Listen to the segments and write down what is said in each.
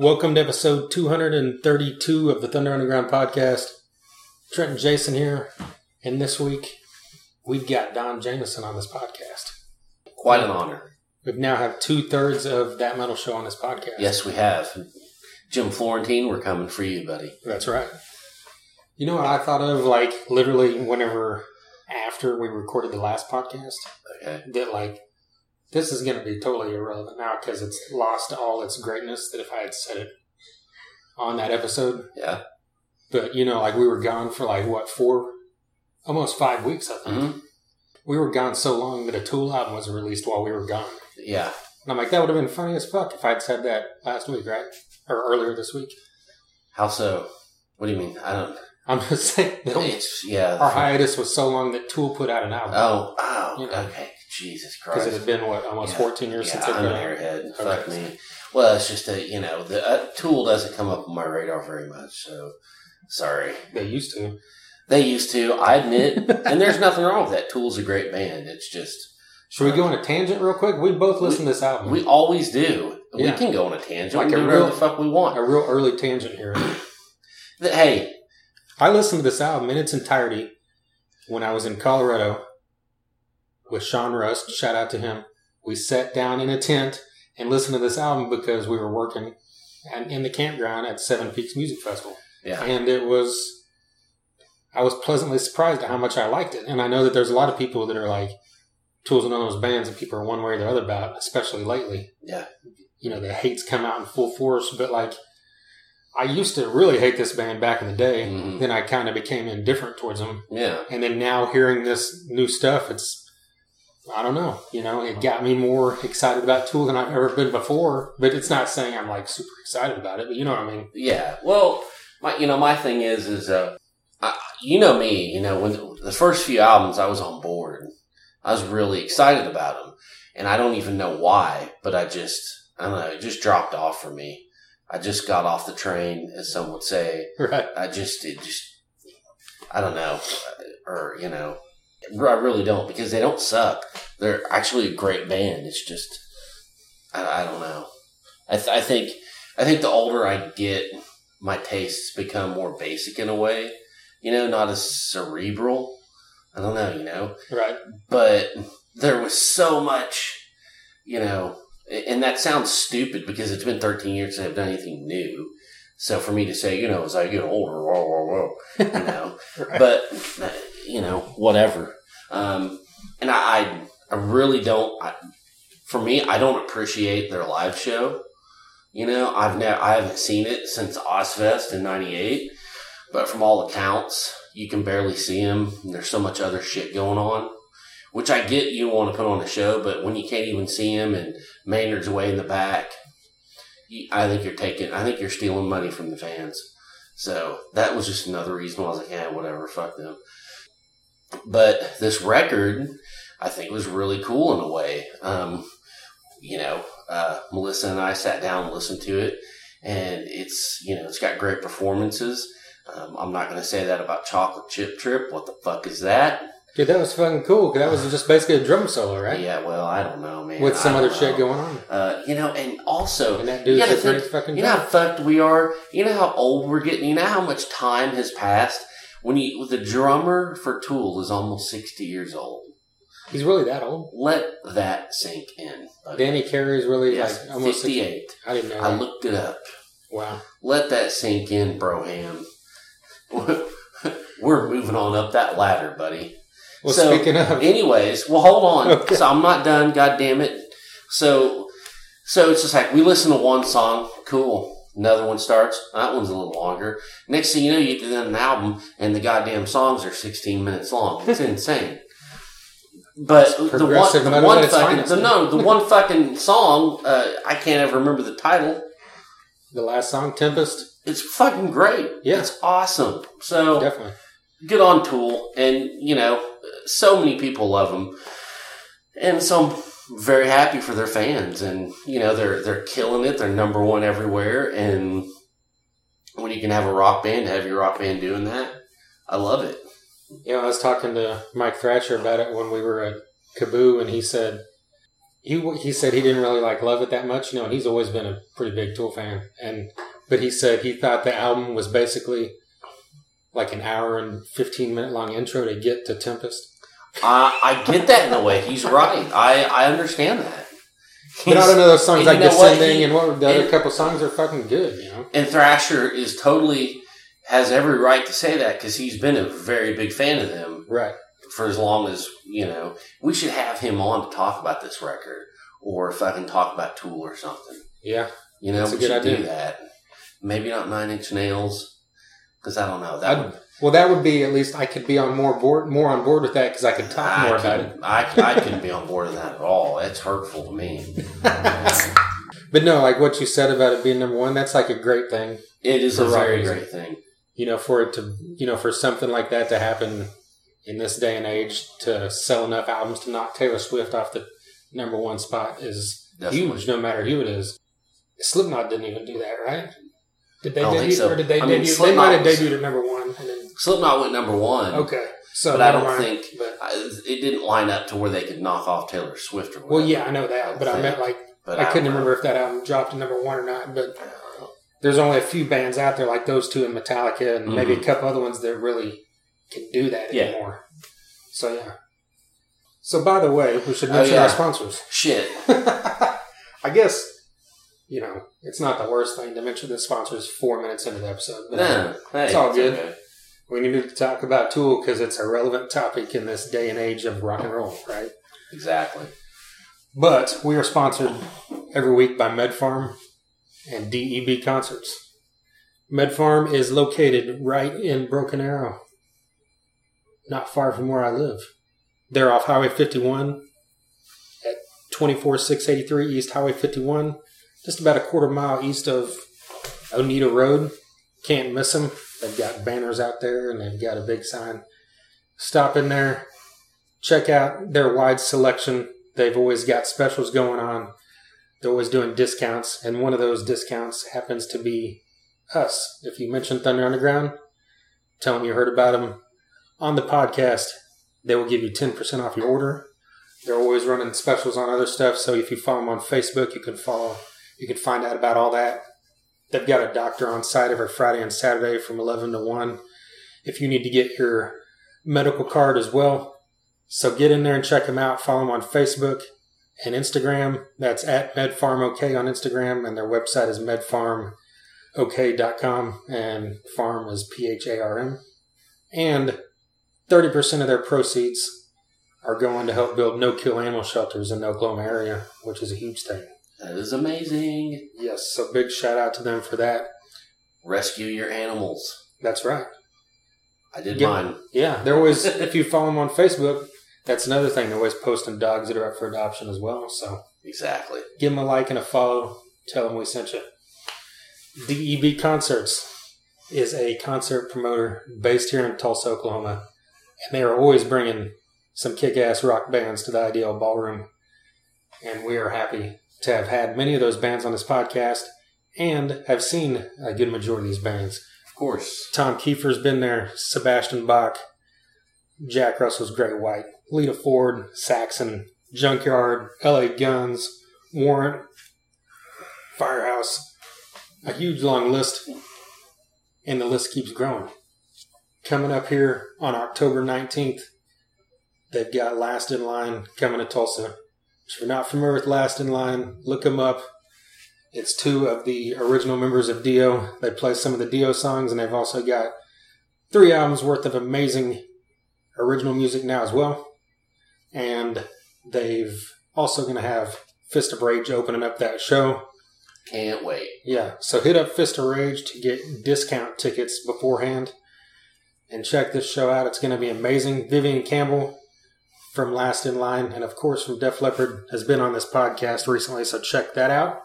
Welcome to episode 232 of the Thunder Underground podcast. Trent and Jason here, and this week we've got Don Jamieson on this podcast. Quite an honor. We've now have two thirds of that metal show on this podcast. Yes, we have. Jim Florentine, we're coming for you, buddy. That's right. You know what I thought of, like, literally whenever after we recorded the last podcast? Okay. That, like, this is going to be totally irrelevant now because it's lost all its greatness that if I had said it on that episode. Yeah. But, you know, like, we were gone for, like, what, four, almost five weeks, I think. hmm We were gone so long that a Tool album was released while we were gone. Yeah. And I'm like, that would have been funny as fuck if I'd said that last week, right? Or earlier this week. How so? What do you mean? I don't. I'm just saying yeah. our hiatus was so long that Tool put out an album. Oh, oh, You know. okay. Jesus Christ! Because it had been, what, almost Yeah. 14 years yeah, since I'm been an out. airhead. Fuck me. Well, it's just a you know the uh, Tool doesn't come up on my radar very much, so sorry. They used to. They used to. I admit, and there's nothing wrong with that. Tool's a great band. It's just Should we go on a tangent real quick? We both listened to this album. we always do. Yeah. We can go on a tangent. Like we can a real- the fuck we want. a real early tangent here. Hey, I listened to this album in its entirety when I was in Colorado with Sean Rust. Shout out to him. We sat down in a tent and listened to this album because we were working at, in the campground at Seven Peaks Music Festival. yeah. And it was, I was pleasantly surprised at how much I liked it. And I know that there's a lot of people that are like, Tools and all those bands that people are one way or the other about, especially lately. Yeah. You know, the hates come out in full force, but like, I used to really hate this band back in the day. Mhm. Then I kind of became indifferent towards them. Yeah. And then now hearing this new stuff, it's, I don't know, you know, it got me more excited about Tool than I've ever been before. But it's not saying I'm like super excited about it, but you know what I mean? Yeah. Well, my you know my thing is is uh, I, you know me. You know when the first few albums I was on board. I was really excited about them, and I don't even know why, but I just I don't know. It just dropped off for me. I just got off the train, as some would say. Right. I just it just I don't know, or you know, I really don't because they don't suck. They're actually a great band. It's just I, I don't know. I, th- I think I think the older I get, my tastes become more basic in a way. You know, not as cerebral. I don't know. You know, Right. but there was so much, you know, and that sounds stupid because it's been 13 years since I've done anything new. So for me to say, you know, as I get older, whoa, whoa, whoa, you know, Right. but uh, you know, whatever. Um, and I, I, really don't. I, for me, I don't appreciate their live show. You know, I've never, I haven't seen it since Ozzfest in '98. But from all accounts, you can barely see them. There's so much other shit going on, which I get. You want to put on a show, but when you can't even see them and Maynard's way in the back, you, I think you're taking. I think you're stealing money from the fans. So that was just another reason why I was like, yeah, whatever, fuck them. But this record, I think, was really cool in a way. Um, you know, uh, Melissa and I sat down and listened to it, and it's you know it's got great performances. Um, I'm not going to say that about Chocolate Chip Trip. What the fuck is that? Dude, that was fucking cool. 'cause that was just basically a drum solo, right? Yeah, well, I don't know, man. With some other don't shit going on. Uh, you know, and also, And that you dude's great think- fucking you know how fucked we are. You know how old we're getting. You know how much time has passed. When you the drummer for Tool is almost sixty years old. He's really that old. Let that sink in. buddy. Danny Carey's really yes, like almost 60. fifty-eight. I didn't know I that. looked it up. wow. Let that sink in, Broham. We're moving on up that ladder, buddy. Well, So, speaking of, Anyways, well, hold on. Okay. So I'm not done. God damn it. So, so it's just like we listen to one song, cool. Another one starts. That one's a little longer. Next thing you know, you get to an album, and the goddamn songs are 16 minutes long. It's insane. But the one, the one fucking, the, no, the one fucking song, uh, I can't ever remember the title. the last song, Tempest, It's fucking great. Yeah. It's awesome. So, definitely. good on Tool, and you know, so many people love them, and so I'm very happy for their fans, and you know, they're they're killing it. They're number one everywhere, and when you can have a rock band, have your rock band doing that, I love it. You know, I was talking to Mike Thrasher about it when we were at KAABOO, and he said, he he said he didn't really like love it that much, you know, and he's always been a pretty big Tool fan, and but he said he thought the album was basically like an hour and fifteen minute long intro to get to Tempest. Uh, I get that in a way. He's right. I, I understand that. But I don't know those songs like? Descending He- and what the other and- couple songs are fucking good, you know. And Thrasher is totally has every right to say that because he's been a very big fan of them Right. for as long as you know. We should have him on to talk about this record, or can talk about Tool or something. Yeah. You know, That's a we good should do idea. that. Maybe not Nine Inch Nails, because I don't know. That I'd- Well, that would be at least I could be on more board more on board with that because I could talk more I about it. I, I couldn't be on board with that at all. That's hurtful to me. But no, like what you said about it being number one, that's like a great thing. It is a very great thing. You know, for it to you know for something like that to happen in this day and age to sell enough albums to knock Taylor Swift off the number one spot is Definitely. huge, no matter who it is. Slipknot didn't even do that, right? Did they debut so. or did they I mean, debut? they might have debuted at number one and then Slipknot went number one. okay. So But I don't mind. think- But, I, it didn't line up to where they could knock off Taylor Swift or whatever. well, yeah, I know that, but I meant like But I couldn't know. remember if that album dropped to number one or not. But there's only a few bands out there like those two and Metallica, and mm-hmm. maybe a couple other ones that really can do that Yeah. anymore. So yeah. So by the way, we should Oh, mention yeah. our sponsors. Shit. I guess you know it's not the worst thing to mention the sponsors four minutes into the episode. But No, hey, It's all good. okay. We needed to talk about Tool because it's a relevant topic in this day and age of rock and roll, right? Exactly. But we are sponsored every week by Med Pharm and DEB Concerts. Med Pharm is located right in Broken Arrow, not far from where I live. They're off Highway 51 at 24683 East Highway 51, just about a quarter mile east of Oneida Road. Can't miss them. They've got banners out there and they've got a big sign. Stop in there, check out their wide selection. They've always got specials going on. They're always doing discounts, and one of those discounts happens to be us. If you mention Thunder Underground, tell them you heard about them on the podcast. They will give you 10% off your order. They're always running specials on other stuff, so if you follow them on Facebook, you can follow, you can find out about all that. They've got a doctor on site every Friday and Saturday from 11 to 1. If you need to get your medical card as well, so get in there and check them out. Follow them on Facebook and Instagram. That's at MedPharmOK on Instagram, and their website is medpharmok.com, and farm is P H A R M. And 30% of their proceeds are going to help build no kill animal shelters in the Oklahoma area, which is a huge thing. That is amazing. Yes, so big shout out to them for that. Rescue your animals. That's right. I did Yeah. mine. Yeah, they're always, if you follow them on Facebook, that's another thing. They're always posting dogs that are up for adoption as well. So Exactly. give them a like and a follow. Tell them we sent you. DEB Concerts is a concert promoter based here in Tulsa, Oklahoma, and they are always bringing some kick-ass rock bands to the Ideal Ballroom. And we are happy to have had many of those bands on this podcast and have seen a good majority of these bands. Of course. Tom Kiefer's been there, Sebastian Bach, Jack Russell's Great White, Lita Ford, Saxon, Junkyard, LA Guns, Warrant, Firehouse. A huge long list, and the list keeps growing. Coming up here on October 19th, they've got Last in Line coming to Tulsa. If you're not familiar with Last in Line, look them up. It's two of the original members of Dio. They play some of the Dio songs, and they've also got three albums worth of amazing original music now as well. And they've also going to have Fist of Rage opening up that show. Can't wait. Yeah, so hit up Fist of Rage to get discount tickets beforehand and check this show out. It's going to be amazing. Vivian Campbell from Last in Line and, of course, from Def Leppard has been on this podcast recently, so check that out.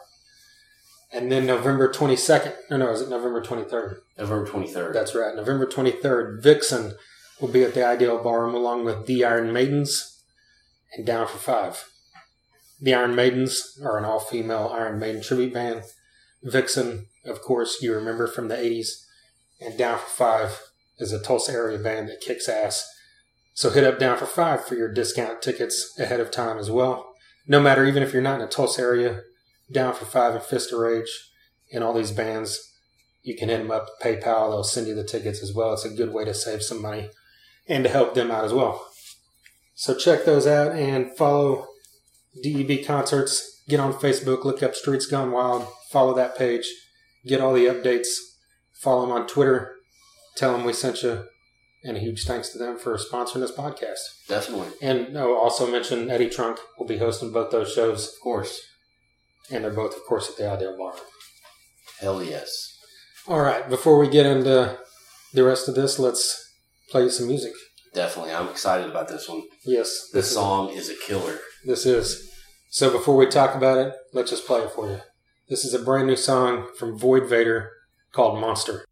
And then November 22nd, no, no, is it November 23rd? November 23rd. That's right, November 23rd, Vixen will be at the Ideal Ballroom along with the Iron Maidens and Down for Five. The Iron Maidens are an all female Iron Maiden tribute band. Vixen, of course, you remember from the 80s. And Down for Five is a Tulsa area band that kicks ass. So hit up Down for Five for your discount tickets ahead of time as well. no matter even if you're not in a Tulsa area, down for five and Fist of Rage and all these bands, you can hit them up PayPal. They'll send you the tickets as well. It's a good way to save some money and to help them out as well. So check those out and follow DEB concerts. Get on Facebook, look up Streets Gone Wild, follow that page, get all the updates. Follow them on Twitter. Tell them we sent you, and a huge thanks to them for sponsoring this podcast. Definitely. And I'll also mention Eddie Trunk will be hosting both those shows, Of course. and they're both, of course, at the Ideal Bar. Hell yes. All right, before we get into the rest of this, let's play some music. Definitely. I'm excited about this one. Yes, This is- song is a killer. This is. So before we talk about it, let's just play it for you. This is a brand new song from Void Vator called Monster.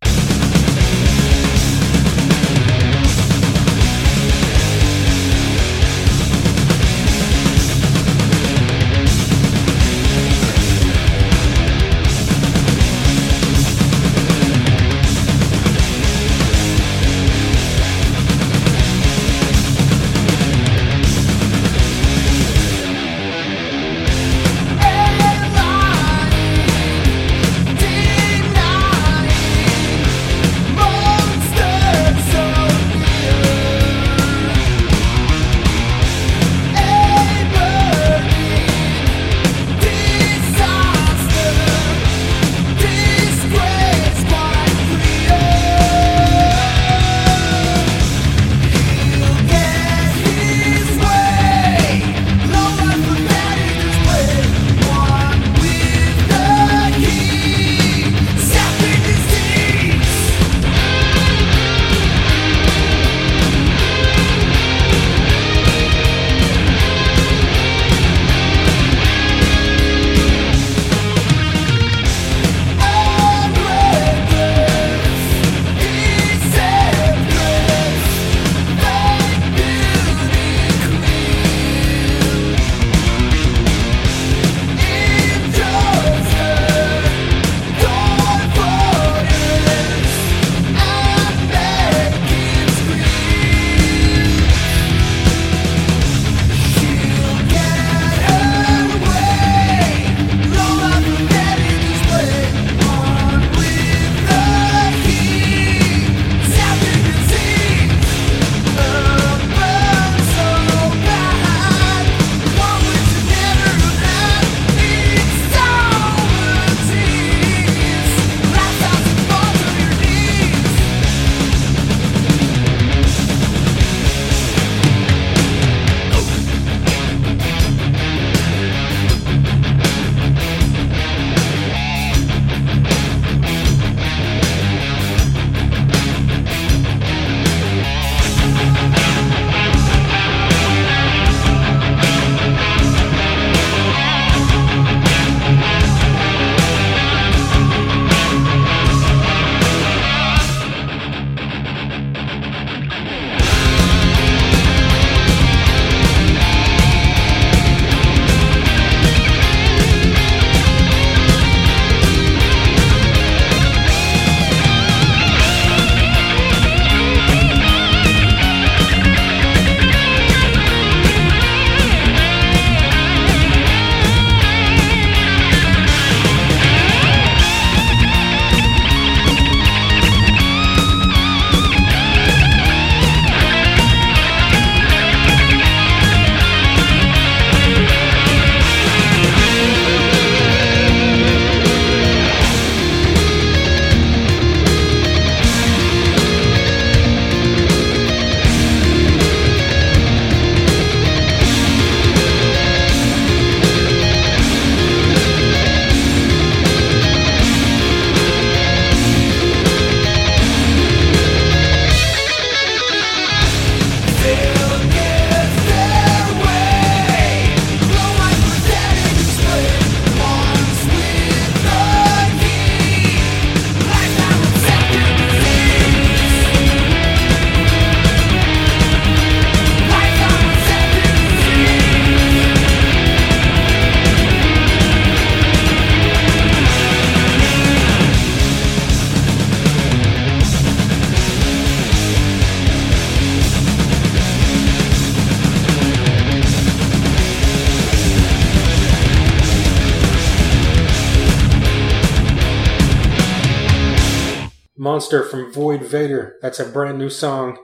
From Void Vator. That's a brand new song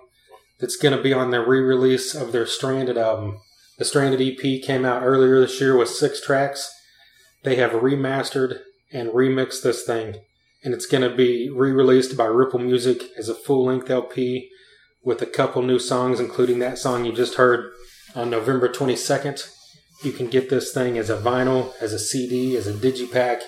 that's going to be on the re release of their Stranded album. The Stranded EP came out earlier this year with six tracks. They have remastered and remixed this thing, and it's going to be re released by Ripple Music as a full length LP with a couple new songs, including that song you just heard on November 22nd. You can get this thing as a vinyl, as a CD, as a digipack,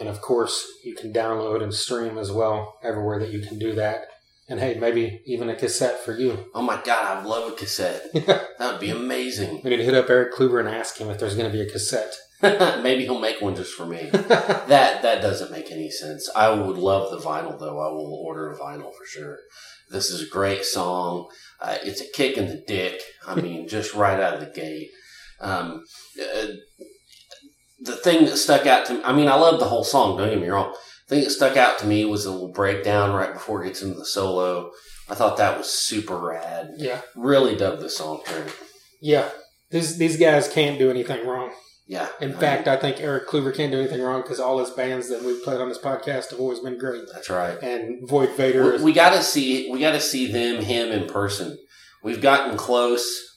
and of course, you can download and stream as well everywhere that you can do that. And hey, maybe even a cassette for you. Oh my god, I love a cassette. that would be amazing. We need to hit up Eric Kluber and ask him if there's going to be a cassette. Maybe he'll make one just for me. that that doesn't make any sense. I would love the vinyl though. I will order a vinyl for sure. This is a great song. Uh, it's a kick in the dick. I mean, just right out of the gate. Um, uh, the thing that stuck out to me, I mean, I love the whole song, don't get me wrong. The thing that stuck out to me was a little breakdown right before it gets into the solo. I thought that was super rad. Yeah. Really dug the song through. Yeah. These, these guys can't do anything wrong. Yeah. In fact, I think Eric Kluver can't do anything wrong because all his bands that we've played on this podcast have always been great. That's right. And Void Vator We, we got to see we got to see them him in person. We've gotten close.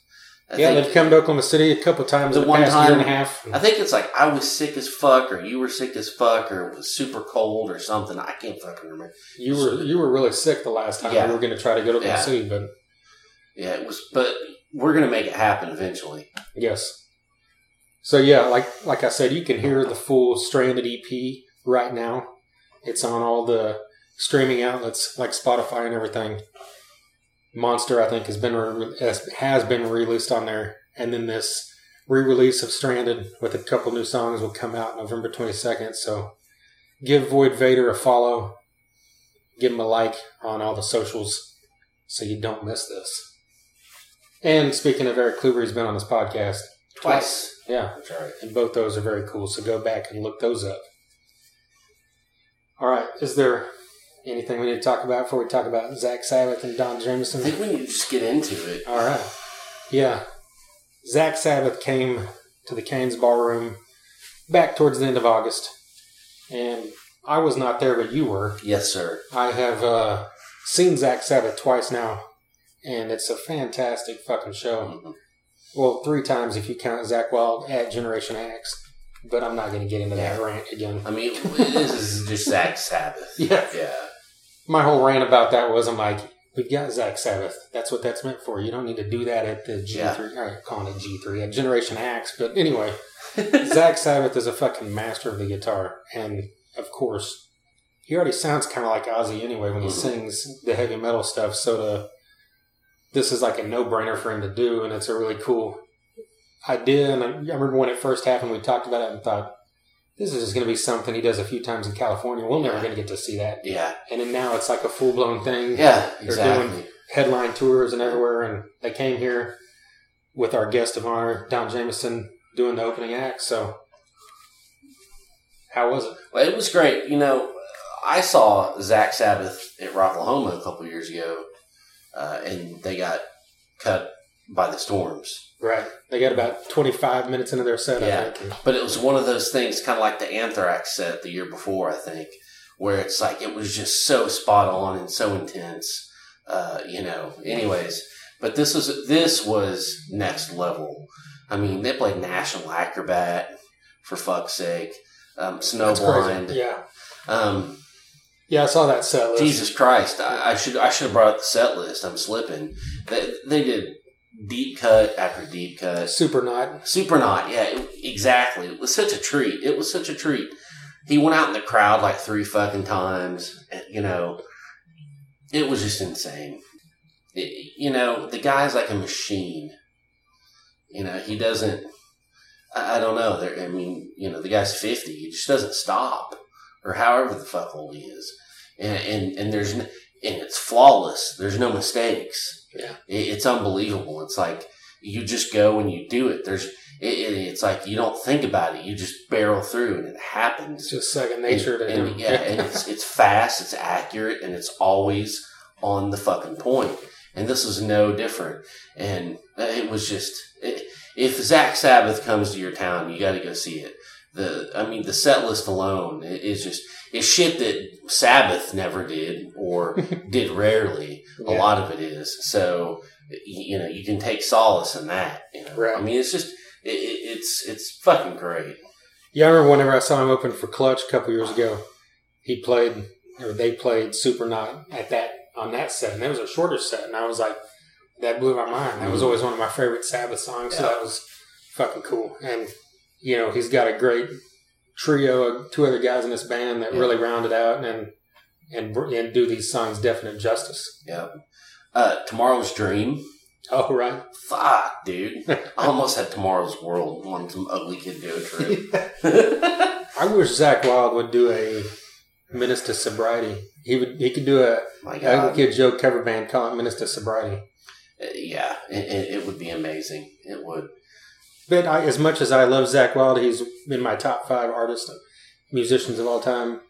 I yeah, they've come to Oklahoma City a couple times The in the one past time- year and a half. I think it's like I was sick as fuck, or you were sick as fuck, or it was super cold, or something. I can't fucking remember. You were you were really sick the last time Yeah. we were going to try to go to Oklahoma Yeah. City, but Yeah, it was. But we're gonna make it happen eventually. yes. So yeah, like like I said, you can hear the full Stranded EP right now. It's on all the streaming outlets like Spotify and everything. Monster, I think, has been re- has has been released on there, and then this re-release of Stranded with a couple new songs will come out November twenty second. So give Void Vator a follow, give him a like on all the socials, so you don't miss this. And speaking of Eric Kluber, he's been on this podcast Twice. Yeah, That's right. and both those are very cool. So go back and look those up. All right, is there anything we need to talk about before we talk about Zakk Sabbath and Don I think we need to just get into it. All right. Yeah. Zakk Sabbath came to the Cain's Ballroom back towards the end of August. And I was not there, but you were. Yes, sir. I have uh, seen Zakk Sabbath twice now. And it's a fantastic fucking show. Mhm. Well, three times if you count Zakk Wylde at Generation Axe. But I'm not going to get into that Yeah. rant again. I mean, this is just Zakk Sabbath. Yeah. Yeah. My whole rant about that was I'm like, we've got Zakk Sabbath. That's what that's meant for. You don't need to do that at the G3. Yeah. All right, calling it G3 at Generation Axe. But anyway, Zakk Sabbath is a fucking master of the guitar. And of course, he already sounds kind of like Ozzy anyway when he Mhm. sings the heavy metal stuff. So to, this is like a no brainer for him to do. And it's a really cool idea. And I, I remember when it first happened, we talked about it and thought, this is just going to be something he does a few times in California. We're never going to get to see that. Yeah. And then now it's like a full blown thing. Yeah. They're Exactly. doing headline tours and everywhere. And they came here with our guest of honor, Don Jamieson, doing the opening act. So, how was it? Well, it was great. You know, I saw Zakk Sabbath at Rocklahoma a couple years ago, uh, and they got cut by the storms. Right. They got about 25 minutes into their set, Yeah. I think. But it was one of those things, kind of like the Anthrax set the year before, I think, where it's like it was just so spot on and so intense. Uh, you know. Anyways, but this was this was next level. I mean, they played National Acrobat for fuck's sake, um. Snowblind. Yeah. Um, Yeah, I saw that set list. Jesus Christ! I, I should I should have brought up the set list. I'm slipping. They, they did deep cut after deep cut. Supernaut. Super not, yeah, it- exactly. It was such a treat. It was such a treat. He went out in the crowd like three fucking times. Eh, you know, it was just insane. It- you know, the guy's like a machine. You know, he doesn't. I, I don't know. There, I mean, you know, the guy's fifty. He just doesn't stop, or however the fuck old he is. And and, and there's and it's flawless. There's no mistakes. Yeah. It's unbelievable. It's like you just go and you do it. There's it, it, it's like you don't think about it. You just barrel through and it happens. It's just second nature to and, him. yeah, and it's it's fast, it's accurate, and it's always on the fucking point. And this is no different. And uh, it was just it, if Zakk Sabbath comes to your town, you got to go see it. The I mean the set list alone is just it's shit that Sabbath never did or did rarely. Yeah. A lot of it is so you know you can take solace in that. You know, Right. I mean it's just it, it- it's it's fucking great. Yeah, I remember whenever I saw him open for Clutch a couple years ago, he played or they played Supernaut at that on that set, and that was a shorter set, and I was like, that blew my mind. That was mm-hmm. always one of my favorite Sabbath songs, so that was fucking cool. And you know, he's got a great trio of two other guys in this band that Yeah. really round it out and and and do these songs definite justice. Yeah. Uh, Tomorrow's Dream. Oh right, Fuck, dude. I almost had Tomorrow's World on some ugly kid do a trip. I wish Zakk Wylde would do a Menace to Sobriety. He would. He could do a Ugly Kid Joe cover band call it Menace to Sobriety. Uh, Yeah, it, it, it would be amazing. It would. But I, as much as I love Zakk Wylde, he's been my top five artists, musicians of all time.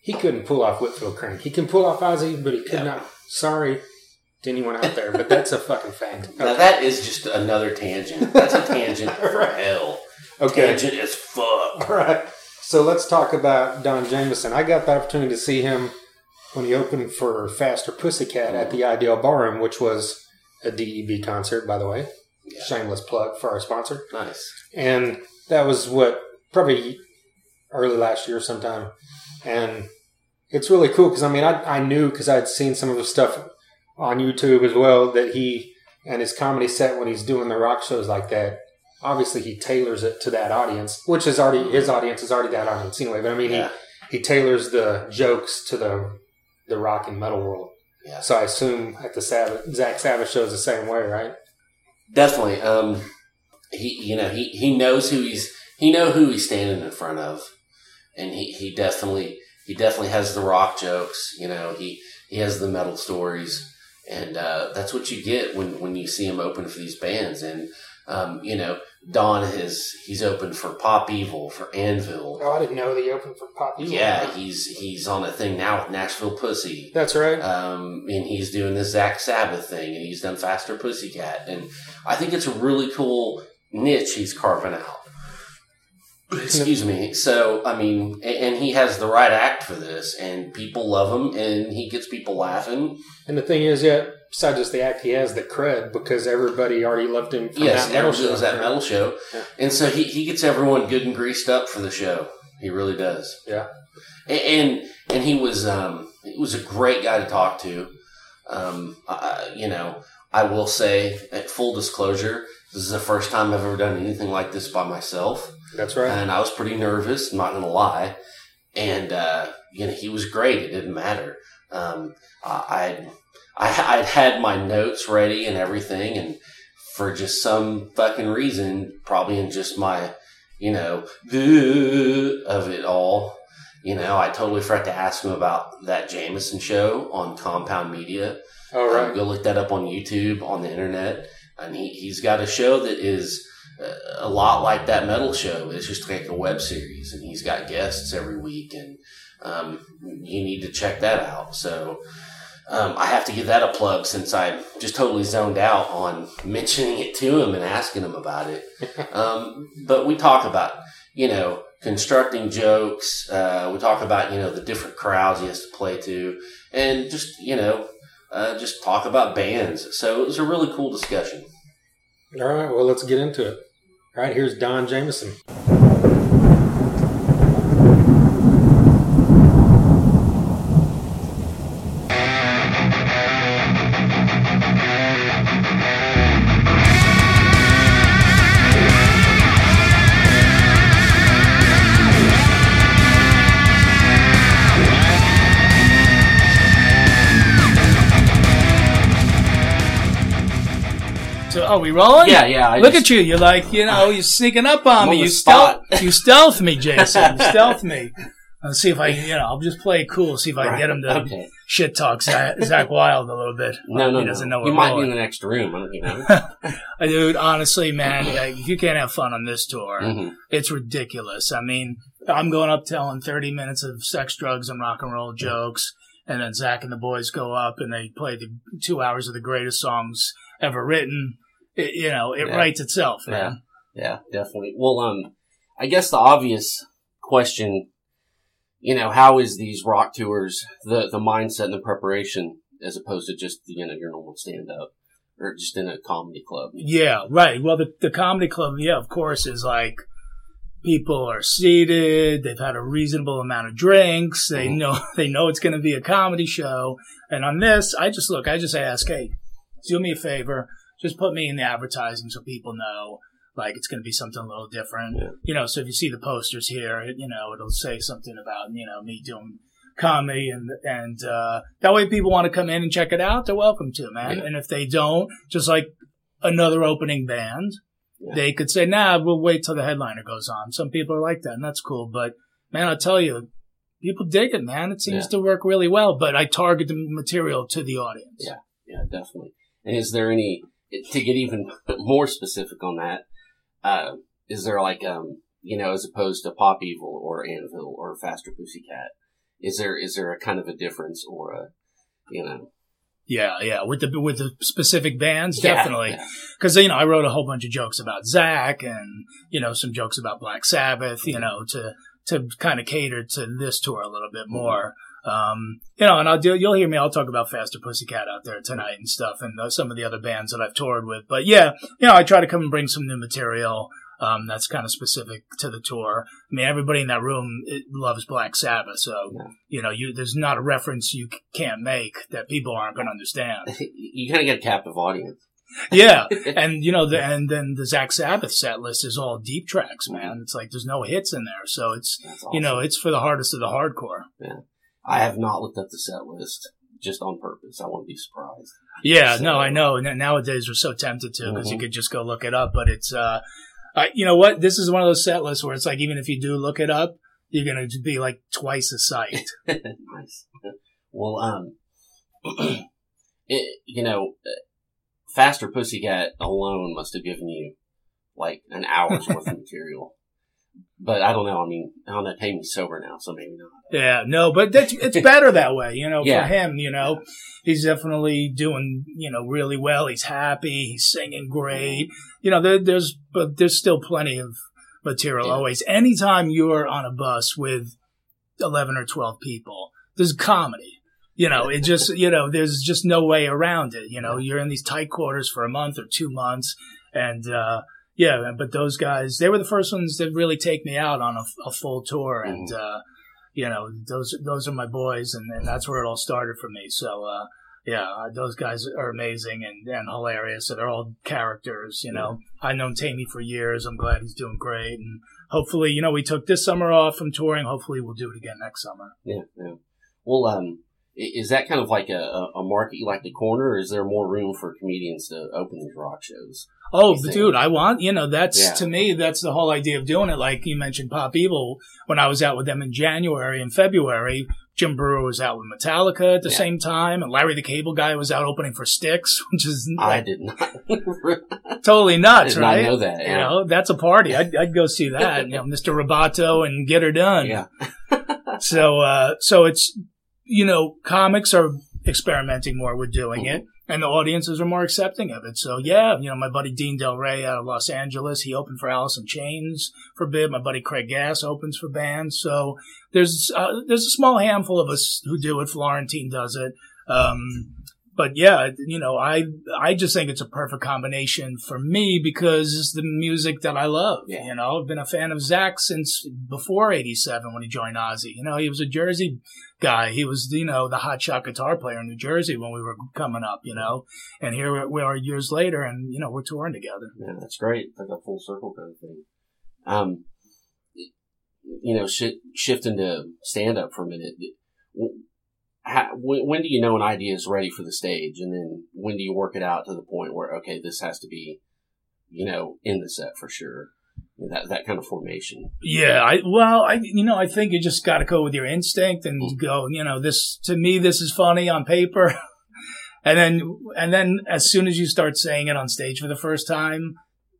He couldn't pull off Whitfield Crane. He can pull off Ozzy, but he could Yeah. not. Sorry to anyone out there, but that's a fucking fact. Now that is just another tangent. That's a tangent Right. hell. Okay. Tangent as fuck. All right. So let's talk about Don Jamieson. I got the opportunity to see him when he opened for Faster Pussycat at the Ideal Ballroom, which was a DEB concert, by the way. Yeah. Shameless plug for our sponsor. Nice. and that was what probably early last year sometime and it's really cool because i mean i, I knew because i'd seen some of his stuff on youtube as well that he and his comedy set when he's doing the rock shows like that obviously he tailors it to that audience which is already his audience is already that audience anyway but i mean Yeah. he, he tailors the jokes to the the rock and metal world Yeah. so i assume at the Sabbath, zakk sabbath shows the same way right Definitely. Um, he, you know, he, he knows who he's, he know who he's standing in front of. And he, he definitely, he definitely has the rock jokes, you know, he, he has the metal stories. And, uh, that's what you get when, when you see him open for these bands. And, um, you know, Don has, he's opened for Pop Evil, for Anvil. oh i didn't know that he opened for pop Evil. Yeah, he's, he's on a thing now with Nashville Pussy. that's right Um, and he's doing this Zakk Sabbath thing, and he's done Faster Pussycat, and I think it's a really cool niche he's carving out. Excuse me. So, I mean, a- and he has the right act for this, and people love him, and he gets people laughing. And the thing is, yeah, besides just the act, he has the cred because everybody already loved him from yes, that metal show. that metal show, Yeah. and so he, he gets everyone good and greased up for the show. He really does. Yeah. A- and and he was um he was a great guy to talk to. Um, I, you know, I will say, at full disclosure, this is the first time I've ever done anything like this by myself, That's right. and I was pretty nervous. I'm not gonna lie, and uh, you know, he was great. It didn't matter. Um, I I I'd had my notes ready and everything, and for just some fucking reason, probably in just my you know of it all. You know, I totally forgot to ask him about that Jamieson show on Compound Media. All Um, right. go look that up on YouTube, on the internet. And he, he's got a show that is uh, a lot like that metal show. It's just like a web series, and he's got guests every week, and um, you need to check that out. So um, I have to give that a plug since I just totally zoned out on mentioning it to him and asking him about it. um, but we talk about, you know, constructing jokes. Uh, we talk about, you know, the different crowds he has to play to, and just, you know, uh, just talk about bands. So it was a really cool discussion. All right. Well, let's get into it. All right. Here's Don Jamieson. Rolling? Yeah, yeah. I Look just- at you. You're like, you know, you're sneaking up on I'm me. on You stealth, you stealth me, Jason. You stealth me. Let's see if I, you know, I'll just play it cool. See if I can get him to Okay. shit talk Zakk, Zakk Wylde a little bit. No, no, he doesn't no. know you might be in the next room. I don't, you know. Dude, honestly, man, like, if you can't have fun on this tour, Mhm. it's ridiculous. I mean, I'm going up telling 30 minutes of sex, drugs, and rock and roll jokes, and then Zakk and the boys go up and they play the two hours of the greatest songs ever written. It, you know, it Yeah. writes itself, man. Yeah, definitely. Well, um, I guess the obvious question, you know, how is these rock tours, the, the mindset and the preparation as opposed to just, you know, your normal stand up or just in a comedy club? Yeah, right. Well, the, the comedy club, yeah, of course, is like people are seated. They've had a reasonable amount of drinks. They Mhm. know, they know it's going to be a comedy show. And on this, I just look, I just ask, Hey, do me a favor. Just put me in the advertising so people know like it's going to be something a little different. Yeah. You know, so if you see the posters here, you know, it'll say something about, you know, me doing comedy and, and, uh, that way people want to come in and check it out. They're welcome to, man. Yeah. And if they don't, just like another opening band, Yeah. they could say, nah, we'll wait till the headliner goes on. Some people are like that and that's cool. But man, I'll tell you, people dig it, man. It seems to work really well, but I target the material to the audience. Yeah. Yeah, definitely. And is there any, to get even more specific on that, uh, is there like, um, you know, as opposed to Pop Evil or Anvil or Faster Pussycat, is there, is there a kind of a difference or a, you know? Yeah, yeah. With the with the specific bands, Yeah, definitely. yeah. Because you know, I wrote a whole bunch of jokes about Zakk, and you know, some jokes about Black Sabbath. You know, to to kind of cater to this tour a little bit more. Um, you know, and I'll do. You'll hear me. I'll talk about Faster Pussycat out there tonight and stuff, and uh, some of the other bands that I've toured with. But yeah, you know, I try to come and bring some new material. Um, that's kind of specific to the tour. I mean, everybody in that room it, loves Black Sabbath, so Yeah. you know, you there's not a reference you c- can't make that people aren't going to understand. you kind of get a captive audience. Yeah, and you know, the, and then the Zakk Sabbath set list is all deep tracks, man. It's like there's no hits in there, so it's That's you know, it's for the hardest of the hardcore. I have not looked up the set list just on purpose. I want to be surprised. Yeah, So- no, I know. And nowadays we're so tempted to because you Mhm. could just go look it up, but it's uh, I, you know what? This is one of those set lists where it's like even if you do look it up, you're gonna be like twice the site. nice. Well, um, it, you know, Faster Pussycat alone must have given you like an hour's worth of material. But I don't know. I mean, I don't know. Pay me sober now, so maybe not. Yeah, no, but that's, it's better that way, you know, Yeah. for him, you know, he's definitely doing, you know, really well. He's happy. He's singing great. You know, there, there's, but there's still plenty of material Yeah. always. Anytime you're on a bus with 11 or 12 people, there's comedy. You know, it just, you know, there's just no way around it. You know, you're in these tight quarters for a month or two months and, uh, yeah, but those guys, they were the first ones that really take me out on a, a full tour. And, uh, you know, those, those are my boys and, and that's where it all started for me. So, uh, yeah, uh, those guys are amazing and, and hilarious. So they're all characters, you know. I've known Taime for years. I'm glad he's doing great. And hopefully, you know, we took this summer off from touring. Hopefully we'll do it again next summer. Yeah, yeah. Well, um, is that kind of like a, a market you like to corner, or is there more room for comedians to open these rock shows? Oh, dude, I want, you know, that's Yeah. to me, that's the whole idea of doing it. Like you mentioned Pop Evil when I was out with them in January and February. Jim Breuer was out with Metallica at the Yeah. same time, and Larry the Cable Guy was out opening for Styx, which is I did not. totally I nuts, not right? know that. You know, that's a party. I'd, I'd go see that. you know, Mr. Roboto and Get Her Done. yeah. So, uh, so it's, you know, comics are experimenting more with doing it and the audiences are more accepting of it. So yeah, you know, my buddy Dean Delray out of Los Angeles, he opened for Alice in Chains for a bit. My buddy Craig Gass opens for bands. So there's, uh, there's a small handful of us who do it. Florentine does it. Um, but yeah, you know, I I just think it's a perfect combination for me because it's the music that I love. Yeah. You know, I've been a fan of Zakk since before '87 when he joined Ozzy. You know, he was a Jersey guy. He was, you know, the hot shot guitar player in New Jersey when we were coming up. You know, and here we are years later, and you know, we're touring together. Yeah, that's great. Like a full circle kind of thing. Um, you know, shi shifting to stand up for a minute. How, when, when do you know an idea is ready for the stage, and then when do you work it out to the point where okay, this has to be, you know, in the set for sure. That that kind of formation. Yeah, I well, I you know, I think you just got to go with your instinct and Mm. go, you know, this to me this is funny on paper. and then and then as soon as you start saying it on stage for the first time,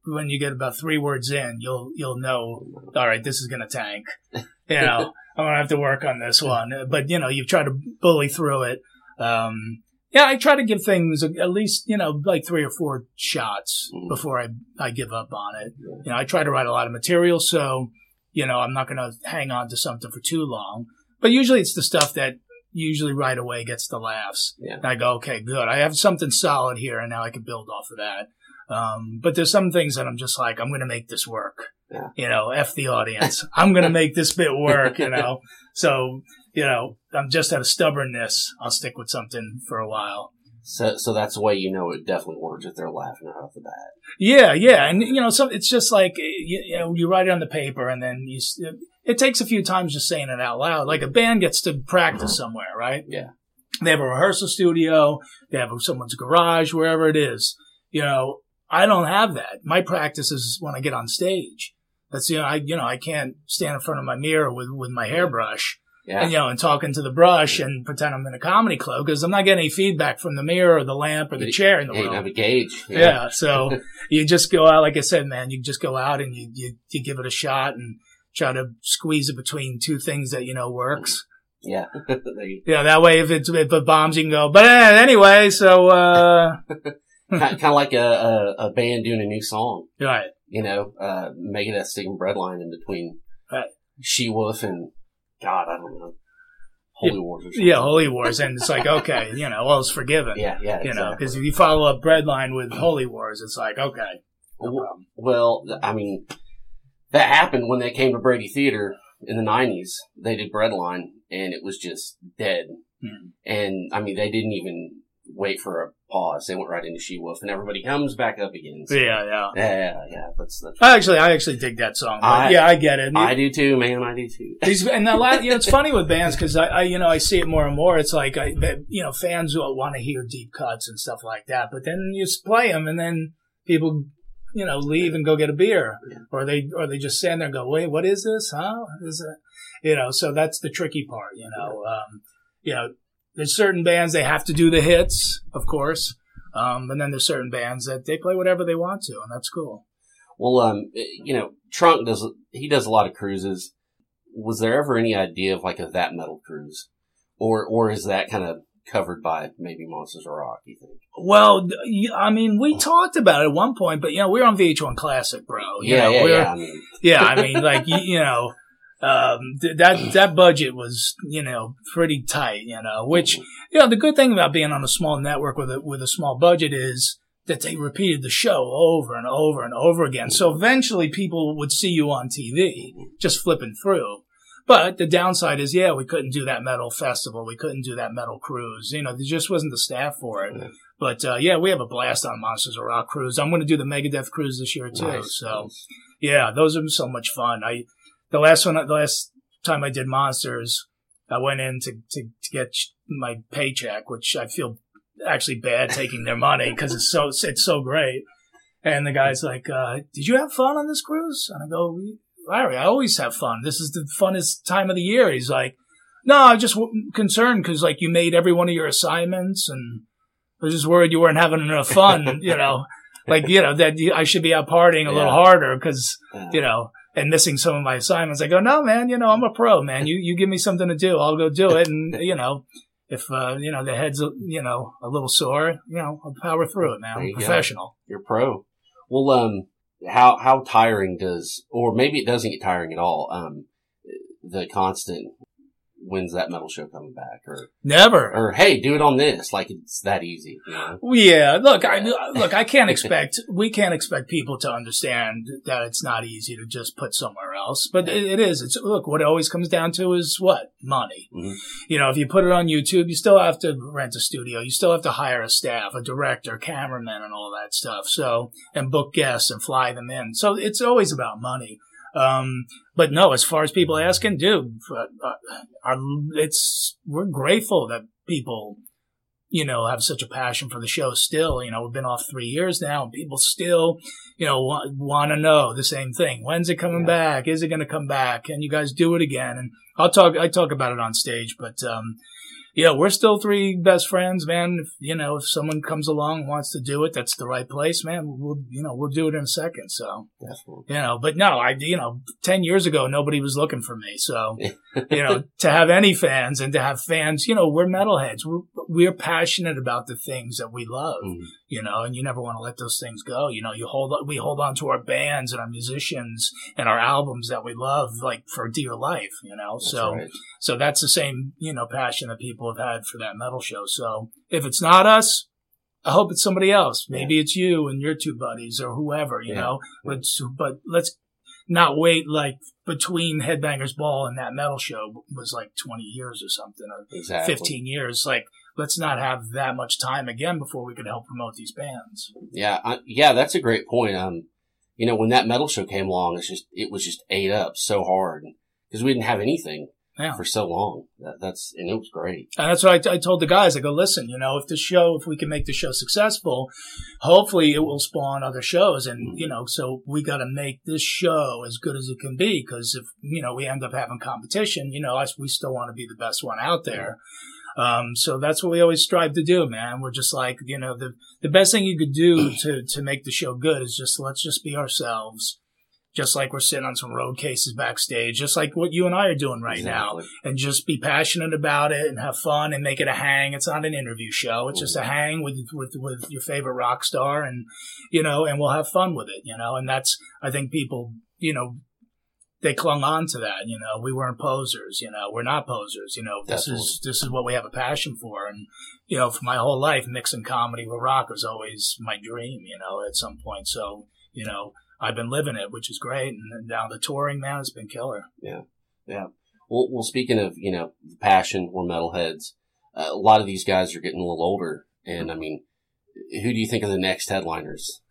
when you get about 3 words in, you'll you'll know, all right, this is going to tank. You know, I'm going to have to work on this one. But you know, you try to bully through it. Um yeah, I try to give things at least, you know, like three or four shots Mhm. before I, I give up on it. Yeah. You know, I try to write a lot of material, so you know, I'm not going to hang on to something for too long. But usually it's the stuff that usually right away gets the laughs. Yeah. And I go, okay, good. I have something solid here and now I can build off of that. Um, but there's some things that I'm just like, I'm going to make this work. Yeah. You know, F the audience. I'm going to make this bit work, you know. So, you know, I'm just out of stubbornness. I'll stick with something for a while. So, so that's the way you know it definitely works if they're laughing right off the bat. Yeah, yeah, and you know, so it's just like you, you know, you write it on the paper, and then you. It takes a few times just saying it out loud. Like a band gets to practice somewhere, right? Yeah. They have a rehearsal studio. They have someone's garage, wherever it is. You know, I don't have that. My practice is when I get on stage. That's you know, I you know, I can't stand in front of my mirror with with my hairbrush Yeah. and you know, and talking to the brush and pretend I'm in a comedy club because I'm not getting any feedback from the mirror or the lamp or the chair in the room. have a gauge. Yeah. So you just go out, like I said, man, you just go out and you, you, you give it a shot and try to squeeze it between two things that you know works. Yeah. Yeah. That way, if it's, if it bombs, you can go, but eh, anyway, so, uh, kind of like a, a, a band doing a new song, right. you know, uh, making that sticking Breadline in between Right. She Wolf and God, I don't know, Holy Wars or. Yeah. Holy Wars. And it's like, okay, you know, all is forgiven. yeah, yeah, You know, because if you follow up Breadline with Holy Wars, it's like, okay, no Well, problem. Well, I mean, that happened when they came to Brady Theater in the '90s. They did Breadline, and it was just dead. Hmm. And I mean, they didn't even wait for a pause. They went right into She Wolf, and everybody comes back up again. So, Yeah. Yeah. yeah, yeah. That's that's. I actually, I actually dig that song. I- yeah, I get it. I do too, man. I do too. These and a lot, you know, it's funny with bands because I, I, you know, I see it more and more. It's like, I, you know, fans will want to hear deep cuts and stuff like that, but then you play them, and then people, you know, leave and go get a beer, Yeah. or they, or they just stand there and go, "Wait, what is this? Huh? Is it?" You know, so that's the tricky part. You know, um, you know, there's certain bands they have to do the hits, of course, um, and then there's certain bands that they play whatever they want to, and that's cool. Well, um, you know, Trunk does he does a lot of cruises. Was there ever any idea of like a that metal cruise, or or is that kind of covered by maybe Monsters of Rock? You think? Well, I mean, we talked about it at one point, but you know, we're on VH1 Classic, bro. You yeah, know, yeah, we're- yeah. I mean, yeah, I mean, like you, you know, um, th- that that budget was you know pretty tight, you know. Which you know, the good thing about being on a small network with a with a small budget is that they repeated the show over and over and over again. So eventually, people would see you on TV just flipping through. But the downside is, yeah, we couldn't do that metal festival. We couldn't do that metal cruise. You know, there just wasn't the staff for it. But uh, yeah, we have a blast on Monsters of Rock cruise. I'm going to do the Megadeth cruise this year too. nice, so yeah, those are so much fun. I the last one, the last time I did Monsters, I went in to to, to get my paycheck, which I feel actually bad taking their money because it's so it's so great. And the guy's like, uh, "Did you have fun on this cruise?" And I go, "Larry, I always have fun. This is the funnest time of the year." He's like, "No, I'm just w- concerned because like you made every one of your assignments, and I was just worried you weren't having enough fun. you know, like you know that I should be out partying a little harder because Yeah. you know." And missing some of my assignments, I go, no, man. You know, I'm a pro, man. You you give me something to do, I'll go do it. And you know, if uh, you know the head's you know a little sore, you know, I'll power through it, man. I'm you professional. You're pro. Well, um, how how tiring does, or maybe it doesn't get tiring at all. Um, the constant. When's that metal show coming back? Or Never. or hey, do it on this. Like it's that easy. You know? Yeah, look, I look, I can't expect we can't expect people to understand that it's not easy to just put somewhere else, but it, it is. It's look, what it always comes down to is what money. Mhm. You know, if you put it on YouTube, you still have to rent a studio, you still have to hire a staff, a director, cameraman, and all that stuff. So and book guests and fly them in. So it's always about money. Um, but no, as far as people asking, dude, uh, uh, our, it's we're grateful that people you know, have such a passion for the show still. You know, we've been off three years now and people still, you know, want, want to know the same thing. When's it coming Yeah. back? Is it going to come back? Can you guys do it again? And I'll talk, I talk about it on stage, but, um, know, we're still three best friends, man. If, you know, if someone comes along and wants to do it, that's the right place, man. We'll, you know, we'll do it in a second. So, Definitely. you know, but no, I, you know, 10 years ago, nobody was looking for me. So, you know, to have any fans and to have fans, you know, we're metalheads. We're, we're passionate about the things that we love. Mhm. You know, and you never want to let those things go. You know, you hold we hold on to our bands and our musicians and our albums that we love like for dear life, you know. That's so right. so that's the same, you know, passion that people have had for that metal show. So if it's not us, I hope it's somebody else. Maybe it's you and your two buddies or whoever, you Yeah. know. Let's, but let's not wait like between Headbangers Ball and that metal show was like 20 years or something or exactly. 15 years. Like, let's not have that much time again before we can help promote these bands. Yeah, I, yeah, that's a great point. Um, you know, when that metal show came along, it's just it was just ate up so hard because we didn't have anything Yeah. for so long. That, that's and it was great. And that's what I, I told the guys. I go, listen, you know, if the show, if we can make the show successful, hopefully it will spawn other shows. And, you know, so we got to make this show as good as it can be. Cause if, you know, we end up having competition, you know, us, we still want to be the best one out there. Um, so that's what we always strive to do, man. We're just like, you know, the, the best thing you could do to, to make the show good is just, let's just be ourselves. Just like we're sitting on some road cases backstage, just like what you and I are doing right now and just be passionate about it and have fun and make it a hang. It's not an interview show. It's just a hang with, with, with your favorite rock star and, you know, and we'll have fun with it, you know, and that's, I think people, you know, they clung on to that, you know, we weren't posers, you know, we're not posers, you know, this is, this is what we have a passion for. And, you know, for my whole life, mixing comedy with rock was always my dream, you know, at some point. So, you know, I've been living it, which is great. And now the touring, man, it's been killer. Yeah, yeah. Well, well, speaking of you know passion, we're metalheads. Uh, a lot of these guys are getting a little older, and I mean, who do you think are the next headliners?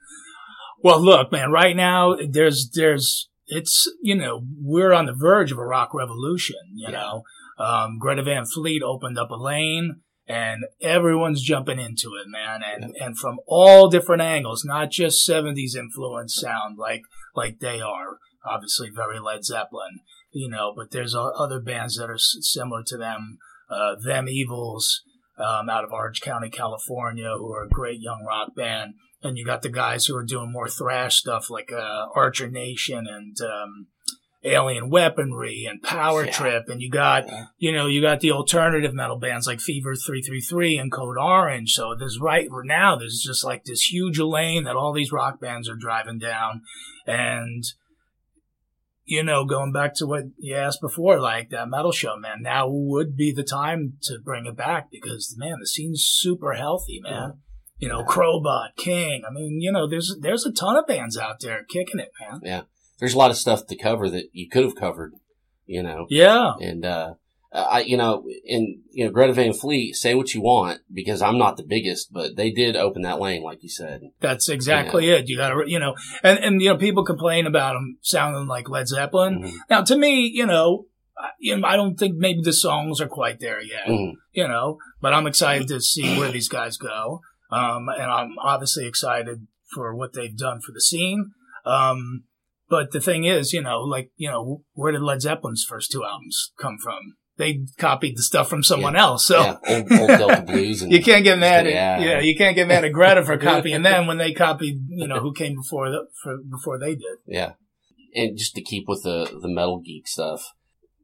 Well, look, man, right now there's there's it's you know we're on the verge of a rock revolution. You Yeah. know, um, Greta Van Fleet opened up a lane, and everyone's jumping into it, man, and and from all different angles, not just '70s influence sound like like they are. Obviously, very Led Zeppelin, you know, but there's other bands that are s- similar to them. Uh, them Evils um, out of Orange County, California, who are a great young rock band and you got the guys who are doing more thrash stuff like uh, Archer Nation and um, Alien Weaponry and Power Yeah. Trip, and you got Yeah. you know you got the alternative metal bands like Fever Three Three Three and Code Orange. So there's right now there's just like this huge lane that all these rock bands are driving down, and you know going back to what you asked before, like that metal show, man. Now would be the time to bring it back because man, the scene's super healthy, man you know, Crobot, Kyng. I mean, you know, there's there's a ton of bands out there kicking it, man. Yeah, there's a lot of stuff to cover that you could have covered, you know, Yeah, and uh, I, you know, and you know, Greta Van Fleet, say what you want because I'm not the biggest, but they did open that lane, like you said. that's exactly it. You got to, you know, and and you know, people complain about them sounding like Led Zeppelin. Mhm. Now, to me, you know, I- you know, I don't think maybe the songs are quite there yet. Mhm. You know, but I'm excited to see where these guys go. Um, and I'm obviously excited for what they've done for the scene. Um, but the thing is, you know, like, you know, where did Led Zeppelin's first two albums come from? They copied the stuff from someone else. So yeah, old, old Delta Blues, and you can't get mad at, Yeah. yeah. you can't get mad at Greta for copying them when they copied, you know, who came before the, for, before they did. Yeah. And just to keep with the, the metal geek stuff,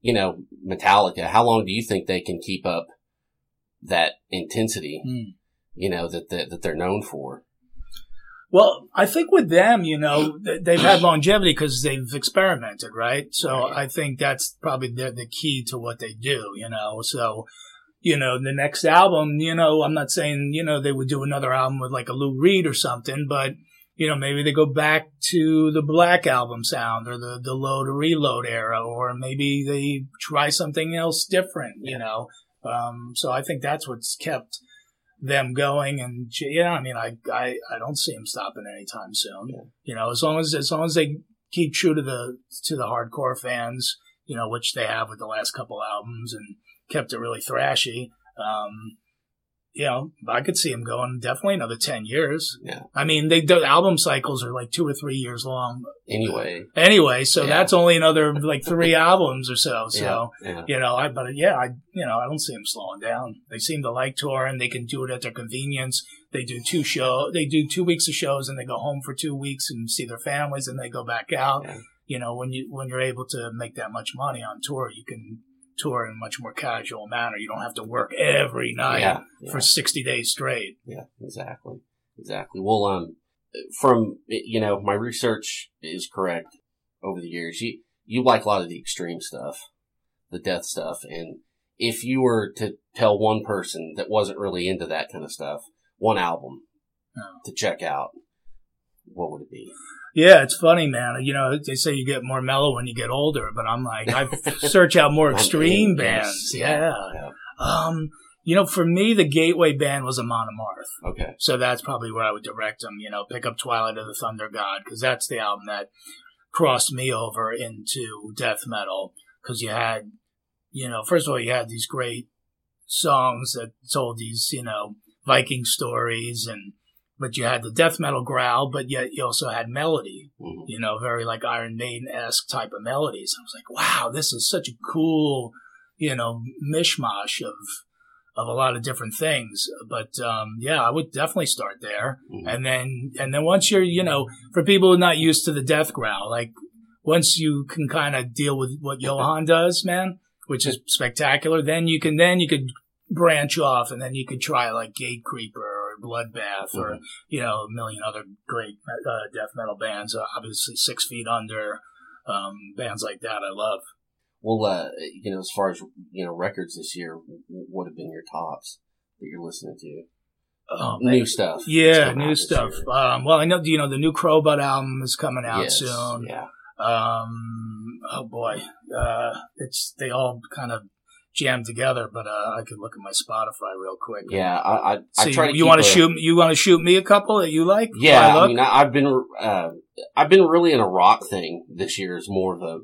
you know, Metallica, how long do you think they can keep up that intensity, Hmm. You know, that, that, that they're known for? Well, I think with them, you know, they've had longevity because they've experimented, right? So Right. I think that's probably the, the key to what they do, you know. So, you know, the next album, you know, I'm not saying, you know, they would do another album with like a Lou Reed or something, but, you know, maybe they go back to the Black Album sound or the, the load or reload era, or maybe they try something else different, you know. Um, so I think that's what's kept them going and yeah, I mean, I, I, I don't see them stopping anytime soon. Yeah. You know, as long as, as long as they keep true to the, to the hardcore fans, you know, which they have with the last couple albums and kept it really thrashy. Um, you know, I could see them going definitely another 10 years. Yeah. I mean, they, the album cycles are like two or three years long Anyway. anyway. So Yeah. that's only another like three albums or so. So, yeah. Yeah. you know, I but yeah, I you know I don't see them slowing down. They seem to like touring. They can do it at their convenience. They do two show. They do two weeks of shows and they go home for two weeks and see their families and they go back out. You know, when you when you're able to make that much money on tour, you can tour in a much more casual manner. You don't have to work every night Yeah. Yeah. for sixty days straight. yeah. Exactly. exactly. Well, um, from you know, my research is correct over the years. You you like a lot of the extreme stuff, the death stuff, and if you were to tell one person that wasn't really into that kind of stuff, one album Oh. to check out, what would it be? Yeah, it's funny, man. You know, they say you get more mellow when you get older, but I'm like, I search out more extreme bands. Yeah. yeah. Um, you know, for me, the gateway band was Amon Amarth. Okay. So that's probably where I would direct them, you know, pick up Twilight of the Thunder God, because that's the album that crossed me over into death metal. Because you had, you know, first of all, you had these great songs that told these, you know, Viking stories, and but you had the death metal growl, but yet you also had melody, Mhm. you know, very like Iron Maiden esque type of melodies. I was like, wow, this is such a cool, you know, mishmash of of a lot of different things. But um, yeah, I would definitely start there, Mhm. and then and then once you're, you know, for people who are not used to the death growl, like once you can kind of deal with what Johan does, man, which is spectacular, then you can then you could branch off, and then you could try like Gate Creeper or Bloodbath or Mhm. you know a million other great uh, death metal bands. Uh, obviously, Six Feet Under. Um, bands like that, I love. Well, uh, you know, as far as you know, records this year, what have been your tops that you're listening to? Oh, New stuff. Yeah, new stuff. Um, well, I know, you know, the new Crobot album is coming out Yes, soon. Yeah. Um, oh boy, uh, it's, they all kind of jammed together, but, uh, I could look at my Spotify real quick. Yeah, I I, So I try you, to. you want to shoot, you want to shoot me a couple that you like? Yeah, I I mean, I, I've been uh, I've been really in a rock thing this year. Is more of a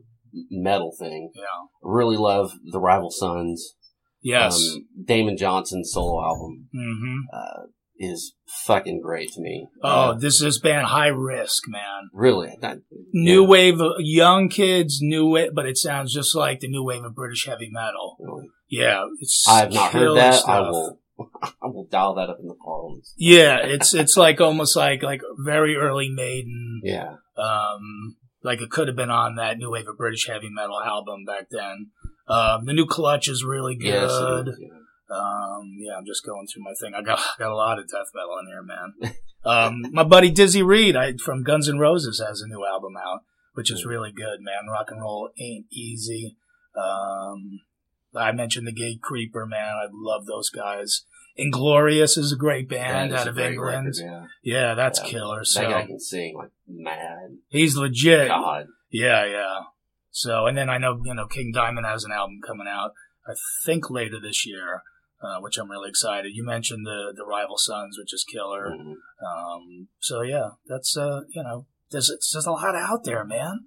metal thing. yeah. Really love the Rival Sons. Yes. Um, Damon Johnson's solo album hmm uh, is fucking great to me. Oh, Uh, this is band High Risk, man. really? That, New yeah, wave of young kids, new wave, but it sounds just like the new wave of British heavy metal. really. Yeah, it's. I have not heard that. I will. I will dial that up in the car. Yeah, it's it's like almost like like very early Maiden. Yeah. Um, like it could have been on that new wave of British heavy metal album back then. Um, the new Clutch is really good. Yes. It is, yeah. Um, yeah, I'm just going through my thing. I got got a lot of death metal in here, man. Um, my buddy Dizzy Reed I, from Guns N' Roses has a new album out, which is really good, man. Rock and roll ain't easy. Um, I mentioned the Gate Creeper, man. I love those guys. Inglorious is a great band That out of England. record, yeah. Yeah, that's Yeah. killer. That So guy can sing like mad. he's legit. God. Yeah, yeah. So, and then I know, you know, King Diamond has an album coming out, I think later this year, uh, which I'm really excited. You mentioned the, the Rival Sons, which is killer. Mhm. Um, so yeah, that's, uh, you know, there's, there's a lot out there, man.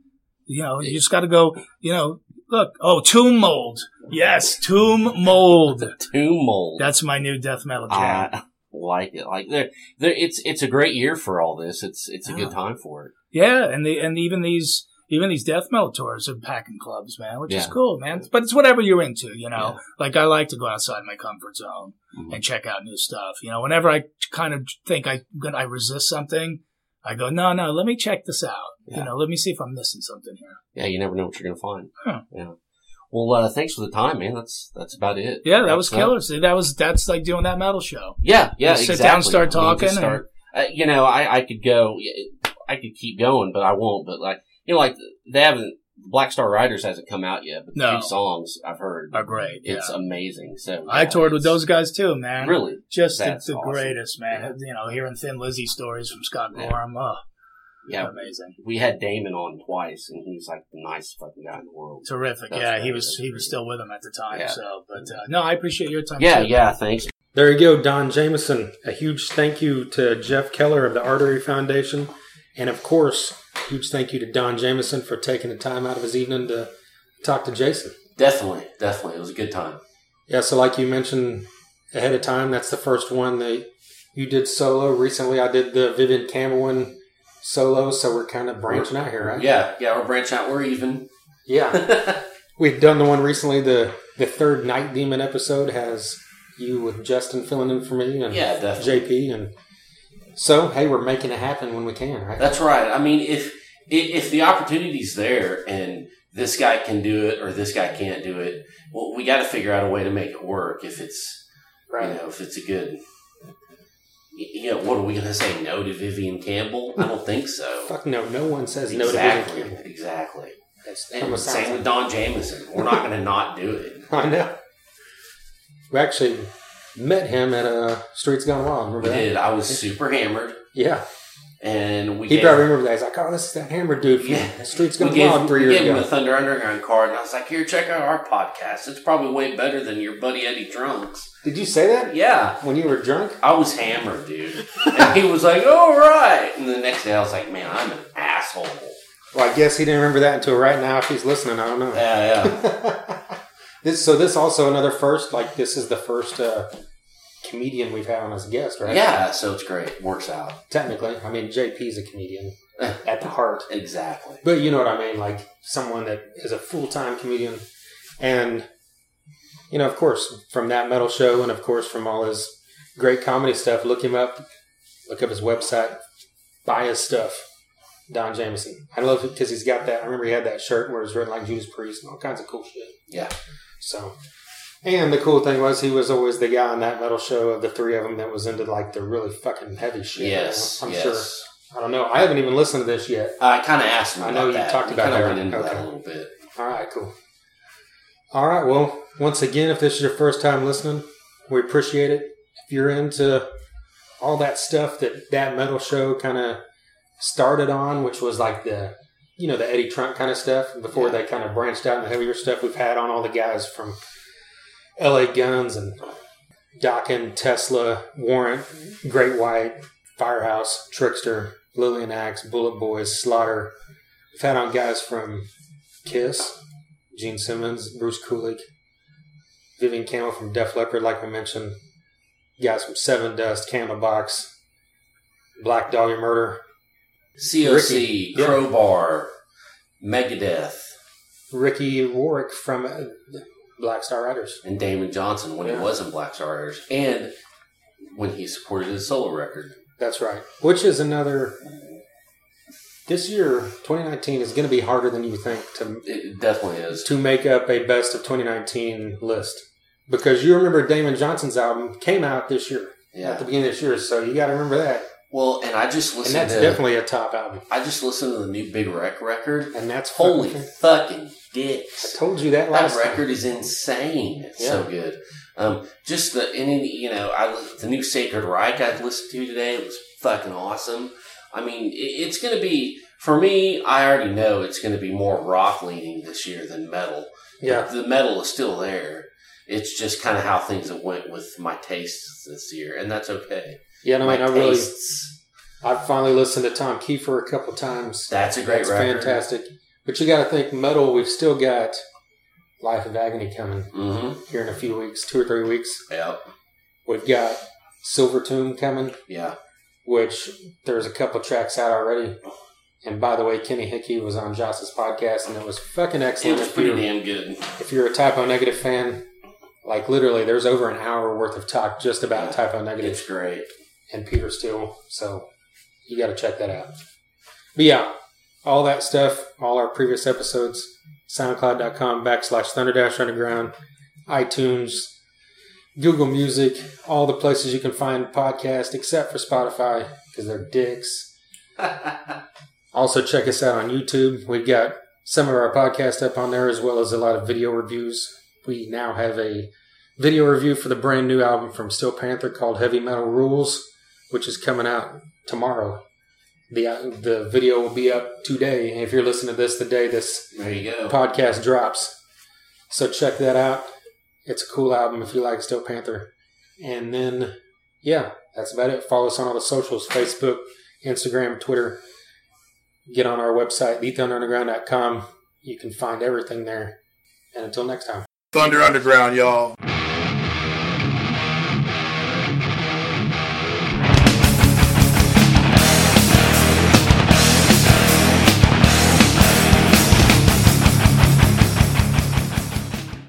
You know, you just got to go, you know, look, oh, Tomb Mold. Yes, Tomb Mold. Tomb Mold. That's my new death metal jam. I like it. Like there, there. It's it's a great year for all this. It's it's a Yeah. good time for it. Yeah, and the and even these even these death metal tours are packing clubs, man, which is cool, man. But it's whatever you're into, you know. Yeah. Like I like to go outside my comfort zone Mhm. and check out new stuff. You know, whenever I kind of think I I resist something, I go, no, no, let me check this out. Yeah. You know, let me see if I'm missing something here. Yeah, you never know what you're gonna find. Huh. Yeah. Well, uh, thanks for the time, man. That's that's about it. Yeah, that was killer. See, that was that's like doing that metal show. Yeah, yeah. Just sit exactly. down, start I mean, talking, Start, uh, you know, I I could go. I could keep going, but I won't. But like you know, like they haven't. Black Star Riders hasn't come out yet, but the No. two songs I've heard Are great. Yeah. It's amazing. So I toured with those guys too, man. Really, Just the, That's the awesome. greatest, man. Yeah. You know, hearing Thin Lizzy stories from Scott Yeah. Gorham. Oh, yeah. amazing. We had Damon on twice, and he's like the nicest fucking guy in the world. Terrific. That's yeah, he was he was still with him at the time. Yeah. So, but uh, no, I appreciate your time. Yeah, too. yeah. Thanks. There you go, Don Jamieson. A huge thank you to Jeff Keller of the Artery Foundation. And of course, huge thank you to Don Jamieson for taking the time out of his evening to talk to Jason. Definitely, definitely. It was a good time. Yeah, so like you mentioned ahead of time, that's the first one that you did solo. Recently, I did the Vivian Campbell solo, so we're kind of branching out here, right? Yeah, yeah. We're branching out. We're even. Yeah. We've done the one recently. The the third Night Demon episode has you with Justin filling in for me and yeah, definitely. JP, and so hey, we're making it happen when we can, right? That's right. I mean, if if, if the opportunity's there and this guy can do it or this guy can't do it, well, we got to figure out a way to make it work. If it's you know if it's a good y- you know, what are we going to say? No to Vivian Campbell? I don't think so. Fuck no, no one says no to Vivian Campbell. exactly. That's And same sounds with Don Jamieson. We're not going to not do it. I know. We actually met him at uh, Streets Gone Wild. Remember We that? did. I was super hammered, Yeah. and we He gave, probably remember that. He's like, oh, this is that hammer dude from Yeah. Streets Gone gave, Wild three we gave him a. Thunder Underground card, and I was like, "Here, check out our podcast. It's probably way better than your buddy Eddie Drunks." Did you say that Yeah, when you were drunk? I was hammered, dude, and he was like, "All right." And the next day, I was like, "Man, I'm an asshole." Well, I guess he didn't remember that until right now. If he's listening, I don't know. Yeah, yeah. this so this also another first. Like this is the first uh, comedian we've had on as a guest, right? Yeah, so it's great. Works out. Technically, I mean JP's a comedian at the heart, Exactly. but you know what I mean. Like someone that is a full time comedian, and you know, of course, from that metal show, and of course from all his great comedy stuff. Look him up. Look up his website. Buy his stuff. Don Jamieson. I love it because he's got that. I remember he had that shirt where it's written like Judas Priest and all kinds of cool shit. Yeah. So, and the cool thing was he was always the guy on that metal show of the three of them that was into like the really fucking heavy shit. Yes. I'm yes. sure. I don't know. I haven't even listened to this yet. I kind of asked him. I know you that. talked We about that. went into that a little bit. All right, cool. All right. Well, once again, if this is your first time listening, we appreciate it. If you're into all that stuff that that metal show kind of started on, which was like the, you know, the Eddie Trunk kind of stuff before Yeah. they kind of branched out in the heavier stuff. We've had on all the guys from L.A. Guns and Dokken, Tesla, Warrant, Great White, Firehouse, Trickster, Lillian Axe, Bullet Boys, Slaughter. We've had on guys from Kiss, Gene Simmons, Bruce Kulick, Vivian Campbell from Def Leppard, like I mentioned, guys from Sevendust, Candlebox, Black Dahlia Murder, COC, Ricky, yeah. Crowbar, Megadeth, Ricky Warwick from uh, Black Star Riders. and Damon Johnson when Yeah. he was in Black Star Riders, and when he supported his solo record. That's right. Which is another. This year, 2019, is going to be harder than you think to It definitely is. to make up a best of 2019 list because you remember Damon Johnson's album came out this year at the beginning of this year, so you got to remember that. Well, and I just And listened that's to definitely a top album. I just listened to the new Big Wreck record. And that's Holy fucking- fucking I told you that That last time. record is insane. It's so good. Um, just the any you know, I the new Sacred Reich I listened to today it was fucking awesome. I mean, it, it's going to be for me. I already know it's going to be more rock leaning this year than metal. Yeah, the metal is still there. It's just kind of how things have went with my tastes this year, and that's okay. Yeah. No, I mean, I really, tastes. I've finally listened to Tom Kiefer a couple times. That's a great That's record. fantastic. But you got to think metal. We've still got Life of Agony coming Mm-hmm. here in a few weeks, two or three weeks. Yeah. We've got Silvertomb coming. Yeah. which there's a couple tracks out already. And by the way, Kenny Hickey was on Joss's podcast, and it was fucking It excellent. was if, pretty damn good. if you're a Type O Negative fan, like literally, there's over an hour worth of talk just about Type O Negative It's great. And Peter Steele. So you got to check that out. But yeah, all that stuff, all our previous episodes, SoundCloud.com backslash Thunderdash Underground, iTunes, Google Music, all the places you can find podcast except for Spotify because they're dicks. Also, check us out on YouTube. We've got some of our podcast up on there as well as a lot of video reviews. We now have a video review for the brand new album from Steel Panther called Heavy Metal Rules, which is coming out tomorrow. The, uh, the video will be up today. If you're listening to this the day this there you go. podcast drops. So check that out. It's a cool album if you like Steel Panther. And then, yeah, that's about it. Follow us on all the socials Facebook, Instagram, Twitter. Get on our website, thethunderunderground.com. You can find everything there. And until next time. Thunder Underground, y'all.